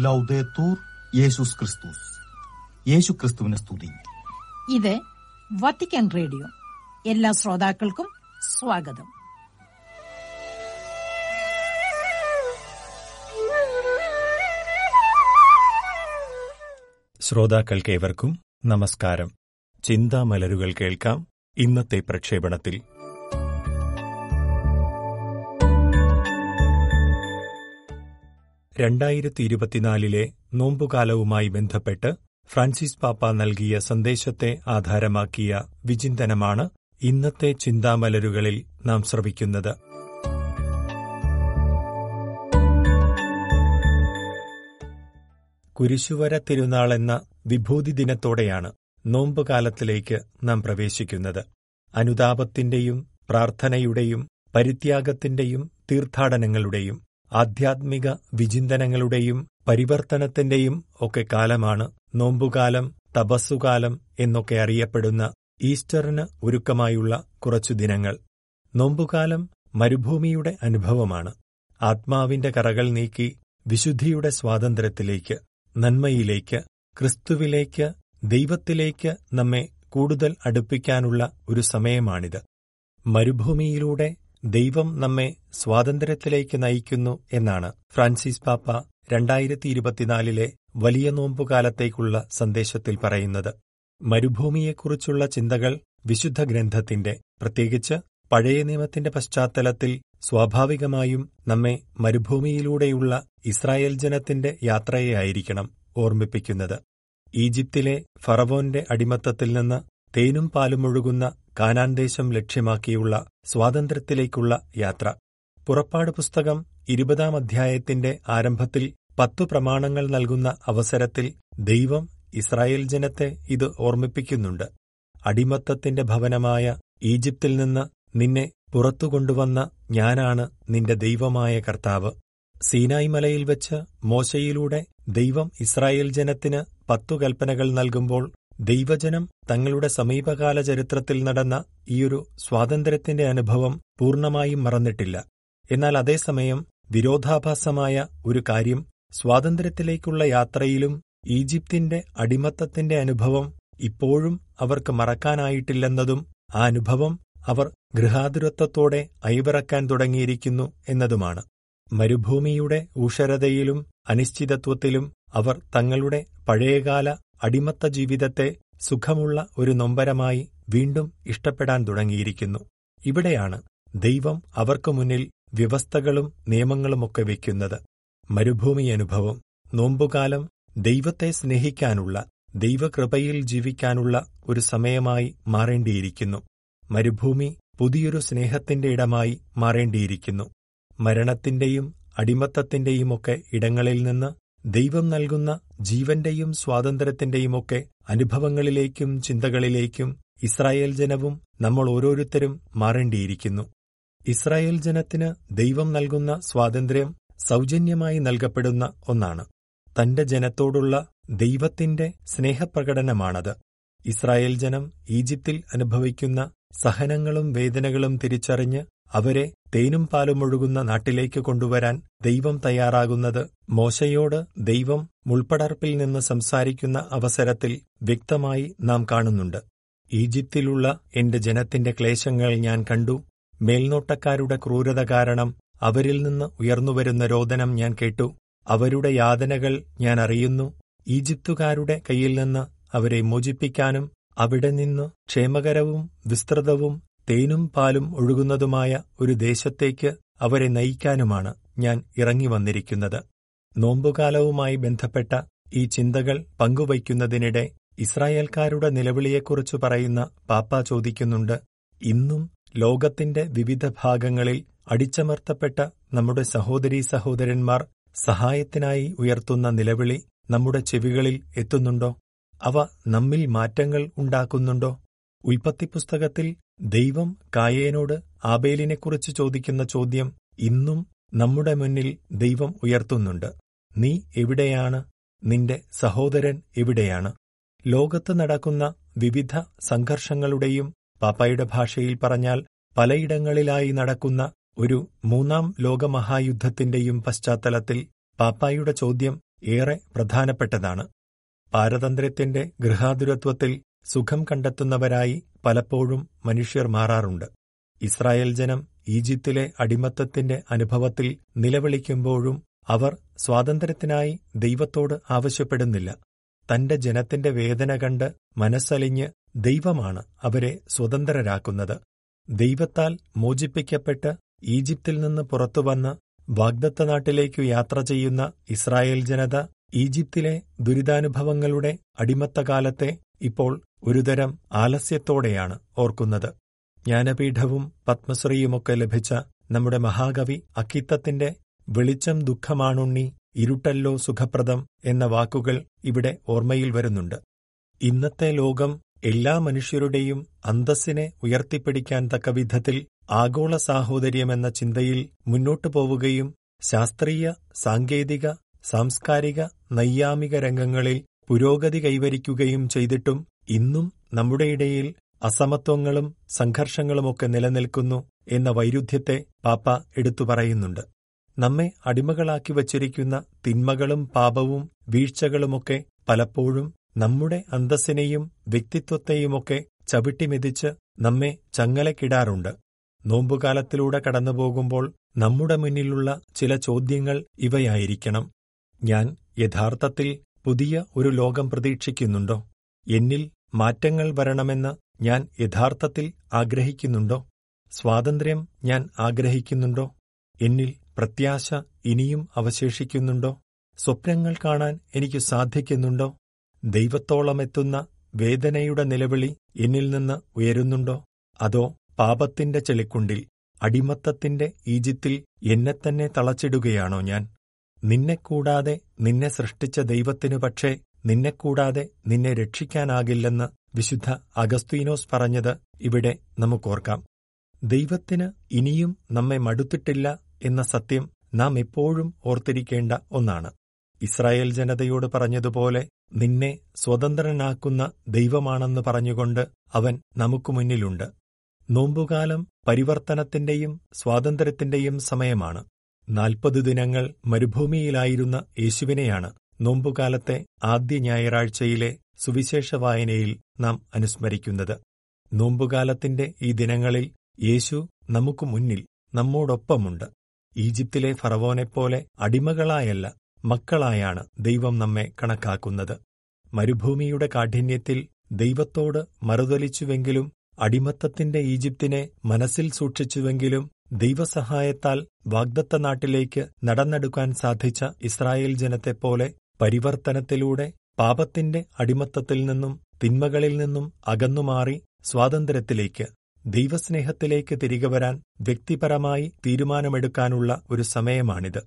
ലൗദേത്തൂർ യേശുസ് ക്രിസ്തുസ് യേശു ക്രിസ്തുവിനെ സ്തുതി. ഇത് വത്തിക്കാൻ റേഡിയോ. എല്ലാ ശ്രോതാക്കൾക്കും സ്വാഗതം. ശ്രോതാക്കൾക്കേവർക്കും നമസ്കാരം. ചിന്താമലരുകൾ കേൾക്കാം. ഇന്നത്തെ പ്രക്ഷേപണത്തിൽ രണ്ടായിരത്തി ഇരുപത്തിനാലിലെ നോമ്പുകാലവുമായി ബന്ധപ്പെട്ട് ഫ്രാൻസിസ് പാപ്പ നൽകിയ സന്ദേശത്തെ ആധാരമാക്കിയ വിചിന്തനമാണ് ഇന്നത്തെ ചിന്താമലരുകളിൽ നാം ശ്രവിക്കുന്നത്. കുരിശുവര തിരുനാൾ എന്ന വിഭൂതി ദിനത്തോടെയാണ് നോമ്പുകാലത്തിലേക്ക് നാം പ്രവേശിക്കുന്നത്. അനുതാപത്തിന്റെയും പ്രാർത്ഥനയുടെയും പരിത്യാഗത്തിന്റെയും തീർത്ഥാടനങ്ങളുടെയും ആധ്യാത്മിക വിചിന്തനങ്ങളുടെയും പരിവർത്തനത്തിന്റെയും ഒക്കെ കാലമാണ് നോമ്പുകാലം തപസ്സുകാലം എന്നൊക്കെ അറിയപ്പെടുന്ന ഈസ്റ്ററിന് ഒരുക്കമായുള്ള കുറച്ചു ദിനങ്ങൾ. നോമ്പുകാലം മരുഭൂമിയുടെ അനുഭവമാണ്. ആത്മാവിന്റെ കറകൾ നീക്കി വിശുദ്ധിയുടെ സ്വാതന്ത്ര്യത്തിലേക്ക് നന്മയിലേക്ക് ക്രിസ്തുവിലേക്ക് ദൈവത്തിലേക്ക് നമ്മെ കൂടുതൽ അടുപ്പിക്കാനുള്ള ഒരു സമയമാണിത്. മരുഭൂമിയിലൂടെ ദൈവം നമ്മെ സ്വാതന്ത്ര്യത്തിലേക്ക് നയിക്കുന്നു എന്നാണ് ഫ്രാൻസിസ് പാപ്പ രണ്ടായിരത്തി ഇരുപത്തിനാലിലെ വലിയ നോമ്പുകാലത്തേക്കുള്ള സന്ദേശത്തിൽ പറയുന്നത്. മരുഭൂമിയെക്കുറിച്ചുള്ള ചിന്തകൾ വിശുദ്ധ ഗ്രന്ഥത്തിന്റെ പ്രത്യേകിച്ച് പഴയ നിയമത്തിന്റെ പശ്ചാത്തലത്തിൽ സ്വാഭാവികമായും നമ്മെ മരുഭൂമിയിലൂടെയുള്ള ഇസ്രായേൽ ജനത്തിന്റെ യാത്രയെയായിരിക്കണം ഓർമ്മിപ്പിക്കുന്നത്. ഈജിപ്തിലെ ഫറവോന്റെ അടിമത്തത്തിൽ നിന്ന് തേനും പാലും ഒഴുകുന്ന കാനാൻ ദേശം ലക്ഷ്യമാക്കിയുള്ള സ്വാതന്ത്ര്യത്തിലേക്കുള്ള യാത്ര. പുറപ്പാട് പുസ്തകം ഇരുപതാം അധ്യായത്തിന്റെ ആരംഭത്തിൽ പത്തു പ്രമാണങ്ങൾ നൽകുന്ന അവസരത്തിൽ ദൈവം ഇസ്രായേൽ ജനത്തെ ഇത് ഓർമ്മിപ്പിക്കുന്നുണ്ട്. അടിമത്തത്തിന്റെ ഭവനമായ ഈജിപ്തിൽ നിന്ന് നിന്നെ പുറത്തു കൊണ്ടുവന്ന ഞാനാണ് നിന്റെ ദൈവമായ കർത്താവ്. സീനായ് മലയിൽ വെച്ച് മോശയിലൂടെ ദൈവം ഇസ്രായേൽ ജനത്തിന് പത്തു കൽപ്പനകൾ നൽകുമ്പോൾ ദൈവജനം തങ്ങളുടെ സമീപകാല ചരിത്രത്തിൽ നടന്ന ഈയൊരു സ്വാതന്ത്ര്യത്തിന്റെ അനുഭവം പൂർണമായും മറന്നിട്ടില്ല. എന്നാൽ അതേസമയം വിരോധാഭാസമായ ഒരു കാര്യം സ്വാതന്ത്ര്യത്തിലേക്കുള്ള യാത്രയിലും ഈജിപ്തിന്റെ അടിമത്തത്തിന്റെ അനുഭവം ഇപ്പോഴും അവർക്ക് മറക്കാനായിട്ടില്ലെന്നതും ആ അനുഭവം അവർ ഗൃഹാതുരത്വത്തോടെ അയവിറക്കാൻ തുടങ്ങിയിരിക്കുന്നു എന്നതുമാണ്. മരുഭൂമിയുടെ ഊഷരതയിലും അനിശ്ചിതത്വത്തിലും അവർ തങ്ങളുടെ പഴയകാല അടിമത്ത ജീവിതത്തെ സുഖമുള്ള ഒരു നൊമ്പരമായി വീണ്ടും ഇഷ്ടപ്പെടാൻ തുടങ്ങിയിരിക്കുന്നു. ഇവിടെയാണ് ദൈവം അവർക്കു മുന്നിൽ വ്യവസ്ഥകളും നിയമങ്ങളുമൊക്കെ വയ്ക്കുന്നത് മരുഭൂമി അനുഭവം നോമ്പുകാലം ദൈവത്തെ സ്നേഹിക്കാനുള്ള ദൈവകൃപയിൽ ജീവിക്കാനുള്ള ഒരു സമയമായി മാറേണ്ടിയിരിക്കുന്നു. മരുഭൂമി പുതിയൊരു സ്നേഹത്തിന്റെ ഇടമായി മാറേണ്ടിയിരിക്കുന്നു. മരണത്തിന്റെയും അടിമത്തത്തിന്റെയുമൊക്കെ ഇടങ്ങളിൽ നിന്ന് ദൈവം നൽകുന്ന ജീവന്റെയും സ്വാതന്ത്ര്യത്തിന്റെയും ഒക്കെ അനുഭവങ്ങളിലേക്കും ചിന്തകളിലേക്കും ഇസ്രായേൽ ജനവും നമ്മൾ ഓരോരുത്തരും മാറേണ്ടിയിരിക്കുന്നു. ഇസ്രായേൽ ജനത്തിന് ദൈവം നൽകുന്ന സ്വാതന്ത്ര്യം സൗജന്യമായി നൽകപ്പെടുന്ന ഒന്നാണ്. തന്റെ ജനത്തോടുള്ള ദൈവത്തിന്റെ സ്നേഹപ്രകടനമാണത്. ഇസ്രായേൽ ജനം ഈജിപ്തിൽ അനുഭവിക്കുന്ന സഹനങ്ങളും വേദനകളും തിരിച്ചറിഞ്ഞ് അവരെ തേനും പാലും ഒഴുകുന്ന നാട്ടിലേക്ക് കൊണ്ടുവരാൻ ദൈവം തയ്യാറാകുന്നത് മോശയോട് ദൈവം മുൾപ്പടർപ്പിൽ നിന്ന് സംസാരിക്കുന്ന അവസരത്തിൽ വ്യക്തമായി നാം കാണുന്നുണ്ട്. ഈജിപ്തിലുള്ള എന്റെ ജനത്തിന്റെ ക്ലേശങ്ങൾ ഞാൻ കണ്ടു. മേൽനോട്ടക്കാരുടെ ക്രൂരത കാരണം അവരിൽ നിന്ന് ഉയർന്നുവരുന്ന രോദനം ഞാൻ കേട്ടു. അവരുടെ യാതനകൾ ഞാൻ അറിയുന്നു. ഈജിപ്തുകാരുടെ കയ്യിൽ നിന്ന് അവരെ മോചിപ്പിക്കാനും അവിടെ നിന്ന് ക്ഷേമകരവും വിസ്തൃതവും തേനും പാലും ഒഴുകുന്നതുമായ ഒരു ദേശത്തേക്ക് അവരെ നയിക്കാനുമാണ് ഞാൻ ഇറങ്ങി വന്നിരിക്കുന്നത്. നോമ്പുകാലവുമായി ബന്ധപ്പെട്ട ഈ ചിന്തകൾ പങ്കുവയ്ക്കുന്നതിനിടെ ഇസ്രായേൽക്കാരുടെ നിലവിളിയെക്കുറിച്ച് പറയുന്ന പാപ്പ ചോദിക്കുന്നുണ്ട് ഇന്നും ലോകത്തിന്റെ വിവിധ ഭാഗങ്ങളിൽ അടിച്ചമർത്തപ്പെട്ട നമ്മുടെ സഹോദരീ സഹോദരന്മാർ സഹായത്തിനായി ഉയർത്തുന്ന നിലവിളി നമ്മുടെ ചെവികളിൽ എത്തുന്നുണ്ടോ? അവ നമ്മിൽ മാറ്റങ്ങൾ ഉണ്ടാക്കുന്നുണ്ടോ? ഉൽപ്പത്തി പുസ്തകത്തിൽ ദൈവം കായേനോട് ആബേലിനെക്കുറിച്ച് ചോദിക്കുന്ന ചോദ്യം ഇന്നും നമ്മുടെ മുന്നിൽ ദൈവം ഉയർത്തുന്നുണ്ട്. നീ എവിടെയാണ്? നിന്റെ സഹോദരൻ എവിടെയാണ്? ലോകത്ത് നടക്കുന്ന വിവിധ സംഘർഷങ്ങളുടെയും പാപ്പയുടെ ഭാഷയിൽ പറഞ്ഞാൽ പലയിടങ്ങളിലായി നടക്കുന്ന ഒരു മൂന്നാം ലോകമഹായുദ്ധത്തിന്റെയും പശ്ചാത്തലത്തിൽ പാപ്പായുടെ ചോദ്യം ഏറെ പ്രധാനപ്പെട്ടതാണ്. പാരതന്ത്ര്യത്തിന്റെ ഗൃഹാതുരത്വത്തിൽ സുഖം കണ്ടെത്തുന്നവരായി പലപ്പോഴും മനുഷ്യർ മാറാറുണ്ട്. ഇസ്രായേൽ ജനം ഈജിപ്തിലെ അടിമത്തത്തിന്റെ അനുഭവത്തിൽ നിലവിളിക്കുമ്പോഴും അവർ സ്വാതന്ത്ര്യത്തിനായി ദൈവത്തോട് ആവശ്യപ്പെടുന്നില്ല. തന്റെ ജനത്തിന്റെ വേദന കണ്ട് മനസ്സലിഞ്ഞ് ദൈവമാണ് അവരെ സ്വതന്ത്രരാക്കുന്നത്. ദൈവത്താൽ മോചിപ്പിക്കപ്പെട്ട് ഈജിപ്തിൽ നിന്ന് പുറത്തുവന്ന് വാഗ്ദത്ത നാട്ടിലേക്കു യാത്ര ചെയ്യുന്ന ഇസ്രായേൽ ജനത ഈജിപ്തിലെ ദുരിതാനുഭവങ്ങളുടെ അടിമത്തകാലത്തെ ഇപ്പോൾ ഒരുതരം ആലസ്യത്തോടെയാണ് ഓർക്കുന്നത്. ജ്ഞാനപീഠവും പത്മശ്രീയുമൊക്കെ ലഭിച്ച നമ്മുടെ മഹാകവി അക്കിത്തത്തിന്റെ വെളിച്ചം ദുഃഖമാണുണ്ണി ഇരുട്ടല്ലോ സുഖപ്രദം എന്ന വാക്കുകൾ ഇവിടെ ഓർമ്മയിൽ വരുന്നുണ്ട്. ഇന്നത്തെ ലോകം എല്ലാ മനുഷ്യരുടെയും അന്തസ്സിനെ ഉയർത്തിപ്പിടിക്കാൻ തക്ക വിധത്തിൽ ആഗോള സാഹോദര്യമെന്ന ചിന്തയിൽ മുന്നോട്ടു പോവുകയും ശാസ്ത്രീയ സാങ്കേതിക സാംസ്കാരിക നൈയാമിക രംഗങ്ങളിൽ പുരോഗതി കൈവരിക്കുകയും ചെയ്തിട്ടും ഇന്നും നമ്മുടെ ഇടയിൽ അസമത്വങ്ങളും സംഘർഷങ്ങളുമൊക്കെ നിലനിൽക്കുന്നു എന്ന വൈരുദ്ധ്യത്തെ പാപ്പ എടുത്തു പറയുന്നുണ്ട്. നമ്മെ അടിമകളാക്കി വച്ചിരിക്കുന്ന തിന്മകളും പാപവും വീഴ്ചകളുമൊക്കെ പലപ്പോഴും നമ്മുടെ അന്തസ്സിനെയും വ്യക്തിത്വത്തെയുമൊക്കെ ചവിട്ടിമെതിച്ച് നമ്മെ ചങ്ങലക്കിടാറുണ്ട്. നോമ്പുകാലത്തിലൂടെ കടന്നുപോകുമ്പോൾ നമ്മുടെ മുന്നിലുള്ള ചില ചോദ്യങ്ങൾ ഇവയായിരിക്കണം. ഞാൻ യഥാർത്ഥത്തിൽ പുതിയ ഒരു ലോകം പ്രതീക്ഷിക്കുന്നുണ്ടോ? എന്നിൽ മാറ്റങ്ങൾ വരണമെന്ന് ഞാൻ യഥാർത്ഥത്തിൽ ആഗ്രഹിക്കുന്നുണ്ടോ? സ്വാതന്ത്ര്യം ഞാൻ ആഗ്രഹിക്കുന്നുണ്ടോ? എന്നിൽ പ്രത്യാശ ഇനിയും അവശേഷിക്കുന്നുണ്ടോ? സ്വപ്നങ്ങൾ കാണാൻ എനിക്ക് സാധിക്കുന്നുണ്ടോ? ദൈവത്തോളമെത്തുന്ന വേദനയുടെ നിലവിളി എന്നിൽ നിന്ന് ഉയരുന്നുണ്ടോ? അതോ പാപത്തിന്റെ ചെളിക്കുണ്ടിൽ അടിമത്തത്തിന്റെ ഈജിത്തിൽ എന്നെത്തന്നെ തളച്ചിടുകയാണോ ഞാൻ? നിന്നെക്കൂടാതെ നിന്നെ സൃഷ്ടിച്ച ദൈവത്തിനു പക്ഷേ നിന്നെക്കൂടാതെ നിന്നെ രക്ഷിക്കാനാകില്ലെന്ന് വിശുദ്ധ അഗസ്തീനോസ് പറഞ്ഞത് ഇവിടെ നമുക്കോർക്കാം. ദൈവത്തിന് ഇനിയും നമ്മെ മടുത്തിട്ടില്ല എന്ന സത്യം നാം എപ്പോഴും ഓർത്തിരിക്കേണ്ട ഒന്നാണ്. ഇസ്രായേൽ ജനതയോട് പറഞ്ഞതുപോലെ നിന്നെ സ്വതന്ത്രനാക്കുന്ന ദൈവമാണെന്ന് പറഞ്ഞുകൊണ്ട് അവൻ നമുക്കു മുന്നിലുണ്ട്. നോമ്പുകാലം പരിവർത്തനത്തിന്റെയും സ്വാതന്ത്ര്യത്തിന്റെയും സമയമാണ്. നാൽപ്പത് ദിനങ്ങൾ മരുഭൂമിയിലായിരുന്ന യേശുവിനെയാണ് നോമ്പുകാലത്തെ ആദ്യ ഞായറാഴ്ചയിലെ സുവിശേഷ വായനയിൽ നാം അനുസ്മരിക്കുന്നത്. നോമ്പുകാലത്തിന്റെ ഈ ദിനങ്ങളിൽ യേശു നമുക്ക് മുന്നിൽ നമ്മോടൊപ്പമുണ്ട്. ഈജിപ്തിലെ ഫറവോനെപ്പോലെ അടിമകളായല്ല മക്കളായാണ് ദൈവം നമ്മെ കണക്കാക്കുന്നത്. മരുഭൂമിയുടെ കാഠിന്യത്തിൽ ദൈവത്തോട് മറുതലിച്ചുവെങ്കിലും അടിമത്തത്തിന്റെ ഈജിപ്തിനെ മനസ്സിൽ സൂക്ഷിച്ചുവെങ്കിലും ദൈവസഹായത്താൽ വാഗ്ദത്ത നാട്ടിലേക്ക് നടന്നെടുക്കാൻ സാധിച്ച ഇസ്രായേൽ ജനത്തെപ്പോലെ പരിവർത്തനത്തിലൂടെ പാപത്തിന്റെ അടിമത്തത്തിൽ നിന്നും തിന്മകളിൽ നിന്നും അകന്നുമാറി സ്വാതന്ത്ര്യത്തിലേക്ക് ദൈവസ്നേഹത്തിലേക്ക് തിരികെ വരാൻ വ്യക്തിപരമായി തീരുമാനമെടുക്കാനുള്ള ഒരു സമയമാണിത്.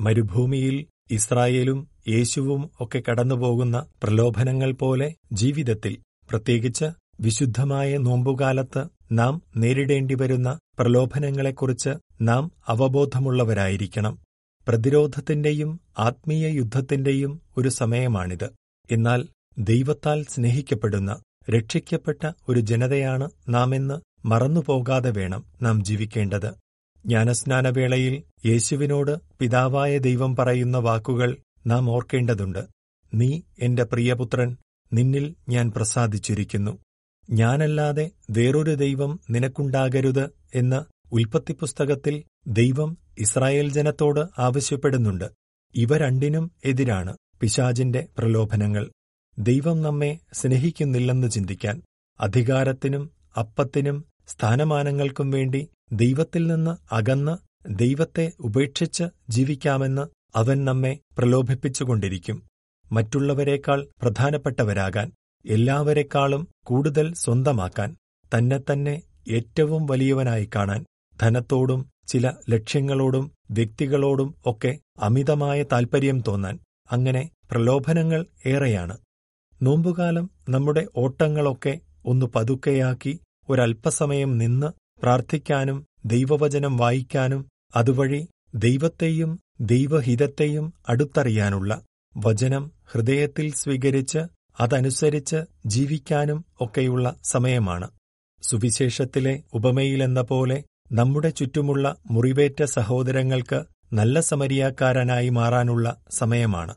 മരുഭൂമിയിൽ ഇസ്രായേലും യേശുവും ഒക്കെ കടന്നുപോകുന്ന പ്രലോഭനങ്ങൾ പോലെ ജീവിതത്തിൽ പ്രത്യേകിച്ച് വിശുദ്ധമായ നോമ്പുകാലത്ത് നാം നേരിടേണ്ടിവരുന്ന പ്രലോഭനങ്ങളെക്കുറിച്ച് നാം അവബോധമുള്ളവരായിരിക്കണം. പ്രതിരോധത്തിന്റെയും ആത്മീയ യുദ്ധത്തിന്റെയും ഒരു സമയമാണിത്. എന്നാൽ ദൈവത്താൽ സ്നേഹിക്കപ്പെടുന്ന രക്ഷിക്കപ്പെട്ട ഒരു ജനതയാണ് നാമെന്ന് മറന്നുപോകാതെ വേണം നാം ജീവിക്കേണ്ടത്. ജ്ഞാനസ്നാനവേളയിൽ യേശുവിനോട് പിതാവായ ദൈവം പറയുന്ന വാക്കുകൾ നാം ഓർക്കേണ്ടതുണ്ട്. നീ എന്റെ പ്രിയപുത്രൻ നിന്നിൽ ഞാൻ പ്രസാദിച്ചിരിക്കുന്നു. ഞാനല്ലാതെ വേറൊരു ദൈവം നിനക്കുണ്ടാകരുത് എന്ന് ഉൽപ്പത്തിപ്പുസ്തകത്തിൽ ദൈവം ഇസ്രായേൽ ജനത്തോട് ആവശ്യപ്പെടുന്നുണ്ട്. ഇവ രണ്ടിനും എതിരാണ് പിശാജിന്റെ പ്രലോഭനങ്ങൾ. ദൈവം നമ്മെ സ്നേഹിക്കുന്നില്ലെന്ന് ചിന്തിക്കാൻ അധികാരത്തിനും അപ്പത്തിനും സ്ഥാനമാനങ്ങൾക്കും വേണ്ടി ദൈവത്തിൽ നിന്ന് അകന്ന് ദൈവത്തെ ഉപേക്ഷിച്ച് ജീവിക്കാമെന്ന് അവൻ നമ്മെ പ്രലോഭിപ്പിച്ചുകൊണ്ടിരിക്കും. മറ്റുള്ളവരെക്കാൾ പ്രധാനപ്പെട്ടവരാകാൻ എല്ലാവരെക്കാളും കൂടുതൽ സ്വന്തമാക്കാൻ തന്നെത്തന്നെ തന്നെ ഏറ്റവും വലിയവനായി കാണാൻ ധനത്തോടും ചില ലക്ഷ്യങ്ങളോടും വ്യക്തികളോടും ഒക്കെ അമിതമായ താൽപ്പര്യം തോന്നാൻ അങ്ങനെ പ്രലോഭനങ്ങൾ ഏറെയാണ്. നോമ്പുകാലം നമ്മുടെ ഓട്ടങ്ങളൊക്കെ ഒന്ന് പതുക്കെയാക്കി ഒരൽപ്പസമയം നിന്ന് പ്രാർത്ഥിക്കാനും ദൈവവചനം വായിക്കാനും അതുവഴി ദൈവത്തെയും ദൈവഹിതത്തെയും അടുത്തറിയാനുള്ള വചനം ഹൃദയത്തിൽ സ്വീകരിച്ച് അതനുസരിച്ച് ജീവിക്കാനും ഒക്കെയുള്ള സമയമാണ്. സുവിശേഷത്തിലെ ഉപമയിലെന്ന പോലെ നമ്മുടെ ചുറ്റുമുള്ള മുറിവേറ്റ സഹോദരങ്ങൾക്ക് നല്ല സമരിയാക്കാരനായി മാറാനുള്ള സമയമാണ്.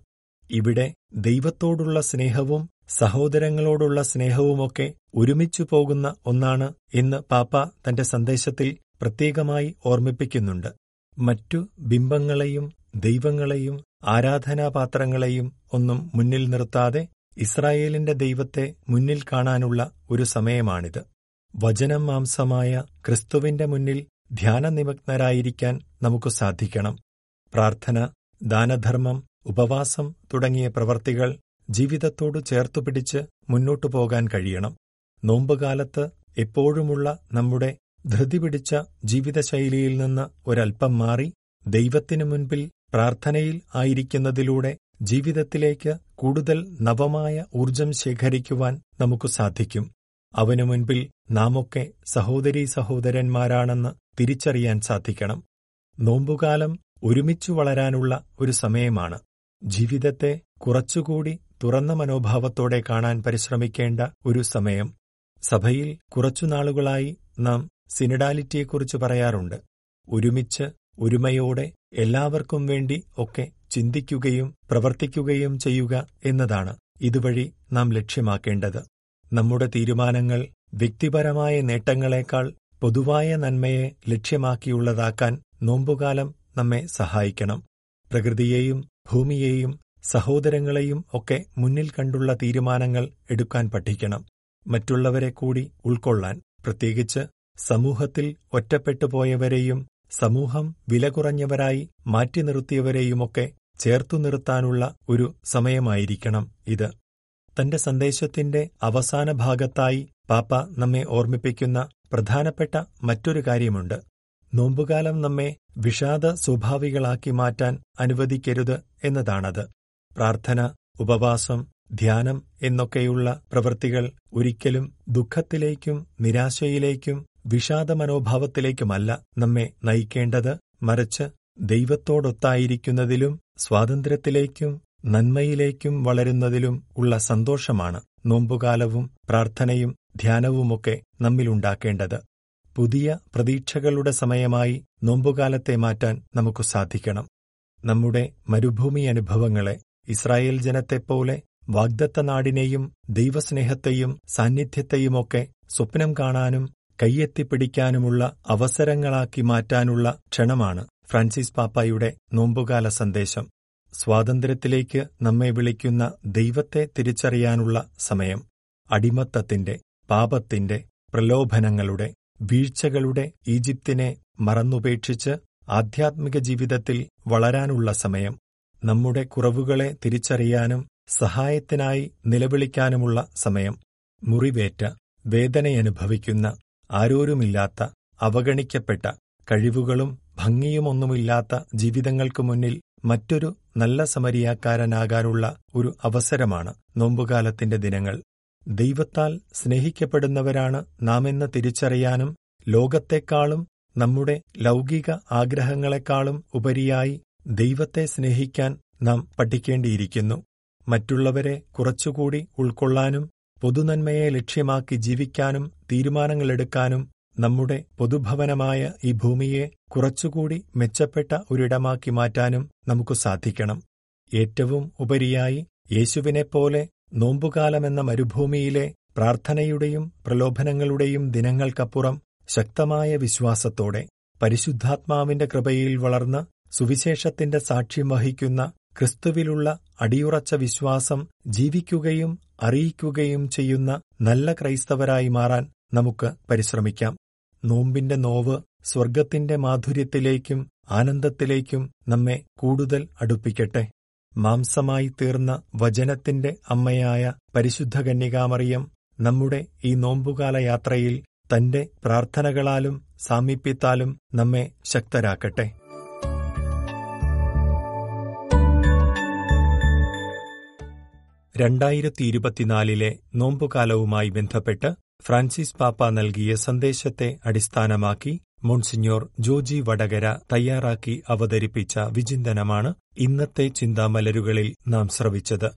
ഇവിടെ ദൈവത്തോടുള്ള സ്നേഹവും സഹോദരങ്ങളോടുള്ള സ്നേഹവുമൊക്കെ ഒരുമിച്ചു പോകുന്ന ഒന്നാണ് എന്ന് പാപ്പ തന്റെ സന്ദേശത്തിൽ പ്രത്യേകമായി ഓർമ്മിപ്പിക്കുന്നുണ്ട്. മറ്റു ബിംബങ്ങളെയും ദൈവങ്ങളെയും ആരാധനാപാത്രങ്ങളെയും ഒന്നും മുന്നിൽ നിർത്താതെ ഇസ്രായേലിന്റെ ദൈവത്തെ മുന്നിൽ കാണാനുള്ള ഒരു സമയമാണിത്. വചനം മാംസമായ ക്രിസ്തുവിന്റെ മുന്നിൽ ധ്യാനനിമഗ്നരായിരിക്കാൻ നമുക്ക് സാധിക്കണം. പ്രാർത്ഥന ദാനധർമ്മം ഉപവാസം തുടങ്ങിയ പ്രവർത്തികൾ ജീവിതത്തോട് ചേർത്തുപിടിച്ച് മുന്നോട്ടു പോകാൻ കഴിയണം. നോമ്പുകാലത്ത് എപ്പോഴുമുള്ള നമ്മുടെ ധൃതി പിടിച്ച ജീവിതശൈലിയിൽ നിന്ന് ഒരൽപ്പം മാറി ദൈവത്തിനു മുൻപിൽ പ്രാർത്ഥനയിൽ ആയിരിക്കുന്നതിലൂടെ ജീവിതത്തിലേക്ക് കൂടുതൽ നവമായ ഊർജം ശേഖരിക്കുവാൻ നമുക്ക് സാധിക്കും. അവനു മുൻപിൽ നാമൊക്കെ സഹോദരീ സഹോദരന്മാരാണെന്ന് തിരിച്ചറിയാൻ സാധിക്കണം. നോമ്പുകാലം ഒരുമിച്ചു വളരാനുള്ള ഒരു സമയമാണ്. ജീവിതത്തെ കുറച്ചുകൂടി തുറന്ന മനോഭാവത്തോടെ കാണാൻ പരിശ്രമിക്കേണ്ട ഒരു സമയം. സഭയിൽ കുറച്ചുനാളുകളായി നാം സിനിഡാലിറ്റിയെക്കുറിച്ച് പറയാറുണ്ട്. ഒരുമിച്ച് ഒരുമയോടെ എല്ലാവർക്കും വേണ്ടി ഒക്കെ ചിന്തിക്കുകയും പ്രവർത്തിക്കുകയും ചെയ്യുക എന്നതാണ് ഇതുവഴി നാം ലക്ഷ്യമാക്കേണ്ടത്. നമ്മുടെ തീരുമാനങ്ങൾ വ്യക്തിപരമായ നേട്ടങ്ങളെക്കാൾ പൊതുവായ നന്മയെ ലക്ഷ്യമാക്കിയുള്ളതാക്കാൻ നോമ്പുകാലം നമ്മെ സഹായിക്കണം. പ്രകൃതിയെയും ഭൂമിയെയും സഹോദരങ്ങളെയും ഒക്കെ മുന്നിൽ കണ്ടുള്ള തീരുമാനങ്ങൾ എടുക്കാൻ പഠിക്കണം. മറ്റുള്ളവരെ കൂടി ഉൾക്കൊള്ളാൻ പ്രത്യേകിച്ച് സമൂഹത്തിൽ ഒറ്റപ്പെട്ടുപോയവരെയും സമൂഹം വില കുറഞ്ഞവരായി മാറ്റി നിർത്തിയവരെയുമൊക്കെ ചേർത്തു നിർത്താനുള്ള ഒരു സമയമായിരിക്കണം ഇത്. തന്റെ സന്ദേശത്തിന്റെ അവസാന ഭാഗത്തായി പാപ്പ നമ്മെ ഓർമ്മിപ്പിക്കുന്ന പ്രധാനപ്പെട്ട മറ്റൊരു കാര്യമുണ്ട്. നോമ്പുകാലം നമ്മെ വിഷാദ സ്വഭാവികളാക്കി മാറ്റാൻ അനുവദിക്കരുത് എന്നതാണത്. പ്രാർത്ഥന ഉപവാസം ധ്യാനം എന്നൊക്കെയുള്ള പ്രവൃത്തികൾ ഒരിക്കലും ദുഃഖത്തിലേക്കും നിരാശയിലേക്കും വിഷാദ മനോഭാവത്തിലേക്കുമല്ല നമ്മെ നയിക്കേണ്ടത്. മറിച്ച് ദൈവത്തോടൊത്തായിരിക്കുന്നതിലും സ്വാതന്ത്ര്യത്തിലേക്കും നന്മയിലേക്കും വളരുന്നതിലും ഉള്ള സന്തോഷമാണ് നോമ്പുകാലവും പ്രാർത്ഥനയും ധ്യാനവുമൊക്കെ നമ്മിലുണ്ടാക്കേണ്ടത് പുതിയ പ്രതീക്ഷകളുടെ സമയമായി നോമ്പുകാലത്തെ മാറ്റാൻ നമുക്ക് സാധിക്കണം. നമ്മുടെ മരുഭൂമി അനുഭവങ്ങളെ ഇസ്രായേൽ ജനത്തെപ്പോലെ വാഗ്ദത്ത നാടിനെയും ദൈവസ്നേഹത്തെയും സാന്നിധ്യത്തെയുമൊക്കെ സ്വപ്നം കാണാനും കൈയെത്തിപ്പിടിക്കാനുമുള്ള അവസരങ്ങളാക്കി മാറ്റാനുള്ള ക്ഷണമാണ് ഫ്രാൻസിസ് പാപ്പായുടെ നോമ്പുകാല സന്ദേശം. സ്വാതന്ത്ര്യത്തിലേക്ക് നമ്മെ വിളിക്കുന്ന ദൈവത്തെ തിരിച്ചറിയാനുള്ള സമയം അടിമത്തത്തിന്റെ പാപത്തിന്റെ പ്രലോഭനങ്ങളുടെ വീഴ്ചകളുടെ ഈജിപ്തിനെ മറന്നുപേക്ഷിച്ച് ആധ്യാത്മിക ജീവിതത്തിൽ വളരാനുള്ള സമയം നമ്മുടെ കുറവുകളെ തിരിച്ചറിയാനും സഹായത്തിനായി നിലവിളിക്കാനുമുള്ള സമയം മുറിവേറ്റ വേദനയനുഭവിക്കുന്ന ആരോരുമില്ലാത്ത അവഗണിക്കപ്പെട്ട കഴിവുകളും ഭംഗിയുമൊന്നുമില്ലാത്ത ജീവിതങ്ങൾക്കു മുന്നിൽ മറ്റൊരു നല്ല സമരിയാക്കാരനാകാനുള്ള ഒരു അവസരമാണ് നോമ്പുകാലത്തിന്റെ ദിനങ്ങൾ. ദൈവത്താൽ സ്നേഹിക്കപ്പെടുന്നവരാണ് നാമെന്ന് തിരിച്ചറിയാനും ലോകത്തെക്കാളും നമ്മുടെ ലൗകിക ആഗ്രഹങ്ങളെക്കാളും ഉപരിയായി ദൈവത്തെ സ്നേഹിക്കാൻ നാം പഠിക്കേണ്ടിയിരിക്കുന്നു. മറ്റുള്ളവരെ കുറച്ചുകൂടി ഉൾക്കൊള്ളാനും പൊതുനന്മയെ ലക്ഷ്യമാക്കി ജീവിക്കാനും തീരുമാനങ്ങളെടുക്കാനും നമ്മുടെ പൊതുഭവനമായ ഈ ഭൂമിയെ കുറച്ചുകൂടി മെച്ചപ്പെട്ട ഒരിടമാക്കി മാറ്റാനും നമുക്ക് സാധിക്കണം. ഏറ്റവും ഉപരിയായി യേശുവിനെപ്പോലെ നോമ്പുകാലമെന്ന മരുഭൂമിയിലെ പ്രാർത്ഥനയുടെയും പ്രലോഭനങ്ങളുടെയും ദിനങ്ങൾക്കപ്പുറം ശക്തമായ വിശ്വാസത്തോടെ പരിശുദ്ധാത്മാവിന്റെ കൃപയിൽ വളർന്ന് സുവിശേഷത്തിന്റെ സാക്ഷ്യം വഹിക്കുന്ന ക്രിസ്തുവിലുള്ള അടിയുറച്ച വിശ്വാസം ജീവിക്കുകയും അറിയിക്കുകയും ചെയ്യുന്ന നല്ല ക്രൈസ്തവരായി മാറാൻ നമുക്ക് പരിശ്രമിക്കാം. നോമ്പിന്റെ നോവ് സ്വർഗത്തിന്റെ മാധുര്യത്തിലേക്കും ആനന്ദത്തിലേക്കും നമ്മെ കൂടുതൽ അടുപ്പിക്കട്ടെ. മാംസമായി തീർന്ന വചനത്തിന്റെ അമ്മയായ പരിശുദ്ധ കന്യകാമറിയം നമ്മുടെ ഈ നോമ്പുകാല യാത്രയിൽ തന്റെ പ്രാർത്ഥനകളാലും സാമീപ്യത്താലും നമ്മെ ശക്തരാക്കട്ടെ. രണ്ടായിരത്തി ഇരുപത്തിനാലിലെ നോമ്പുകാലവുമായി ബന്ധപ്പെട്ട് ഫ്രാൻസിസ് പാപ്പ നൽകിയ സന്ദേശത്തെ അടിസ്ഥാനമാക്കി മോൺസിഞ്ഞോർ ജോജി വടകര തയ്യാറാക്കി അവതരിപ്പിച്ച വിചിന്തനമാണ് ഇന്നത്തെ ചിന്താമലരുകളിൽ നാം ശ്രവിച്ചത്.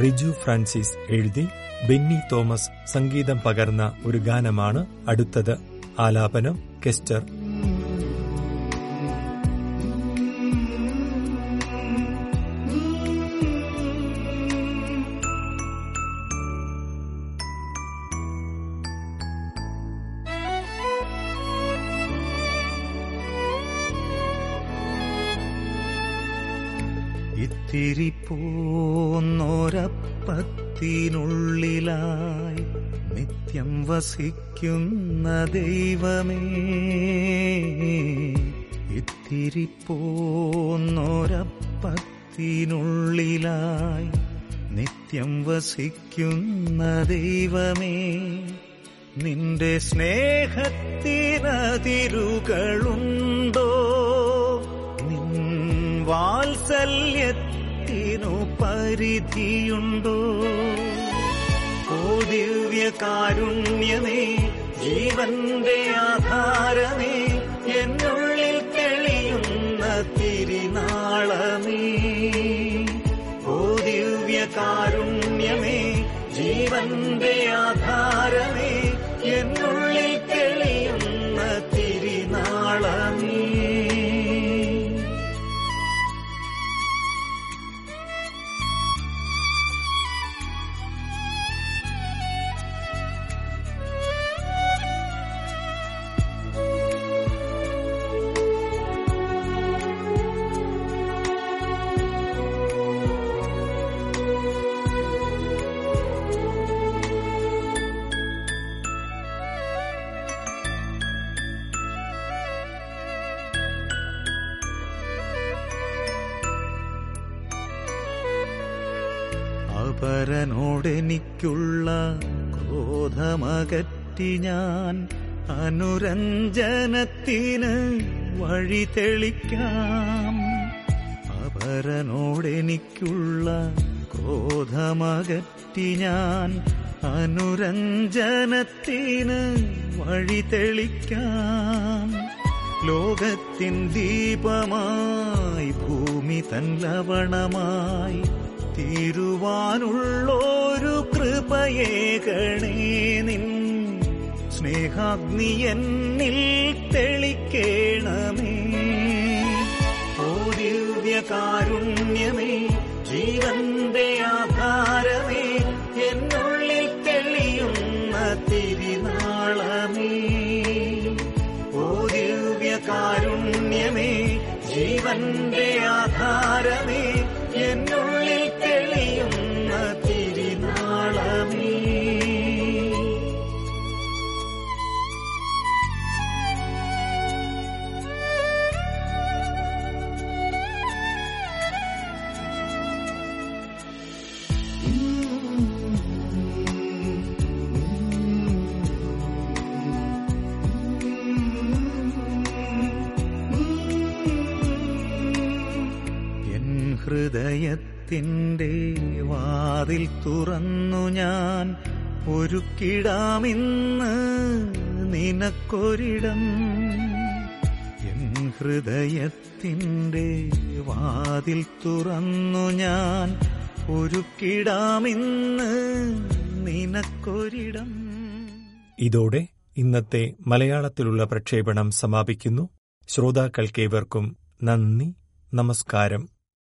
റിജു ഫ്രാൻസിസ് എഴുതി ബെന്നി തോമസ് സംഗീതം പകർന്ന ഒരു ഗാനമാണ് അടുത്തത്. ആലാപനം കെസ്റ്റർ ഇത്തിരി പോന്നൊരപ്പത്തിനുള്ളിലായി നിത്യം വസിക്കുന്ന ദൈവമേ. ഇത്തിരി പോന്നൊരപ്പത്തിനുള്ളിലായി നിത്യം വസിക്കുന്ന ദൈവമേ. നിന്റെ സ്നേഹത്തിനതിരുകളുണ്ട് വാത്സല്യത്തിനു പരിധിയുണ്ടോ? ഓ ദിവ്യ കാരുണ്യമേ ജീവന്റെ ആധാരമേ എന്നുള്ളിൽ തെളിയുന്ന തിരിനാളമേ. ഓ ദിവ്യകാരുണ്യമേ അപരനോടെനിക്കുള്ള ക്രോധമകറ്റി ഞാൻ അനുരഞ്ജനത്തിന് വഴി തെളിക്കാം. അപരനോടെനിക്കുള്ള ക്രോധമകറ്റി ഞാൻ അനുരഞ്ജനത്തിന് വഴി തെളിക്കാം. ലോകത്തിൻ ദീപമായി ഭൂമി തൻ ലവണമായി തീരുവാനുള്ളൊരു കൃപയേകണേ നിൻ. സ്നേഹാഗ്നി എന്നിൽ തെളിക്കേണമേ. ഓ ദിവ്യകാരുണ്യമേ ജീവന്റെ ആധാരമേ എന്നുള്ളിൽ തെളിയുന്ന തിരിനാളമേ. ഓ ദിവ്യകാരുണ്യമേ ജീവന്റെ ആധാരമേ ഹൃദയത്തിന്റെ വാതിൽ തുറന്നു ഞാൻ ഒരുക്കിടാമിന്ന് നിനക്കൊരിടം. എൻ ഹൃദയത്തിന്റെ വാതിൽ തുറന്നു ഞാൻ ഒരുക്കിടാമിന്ന് നിനക്കൊരിടം. ഇതോടെ ഇന്നത്തെ മലയാളത്തിലുള്ള പ്രക്ഷേപണം സമാപിക്കുന്നു. ശ്രോതാക്കൾക്കേവർക്കും നന്ദി നമസ്കാരം.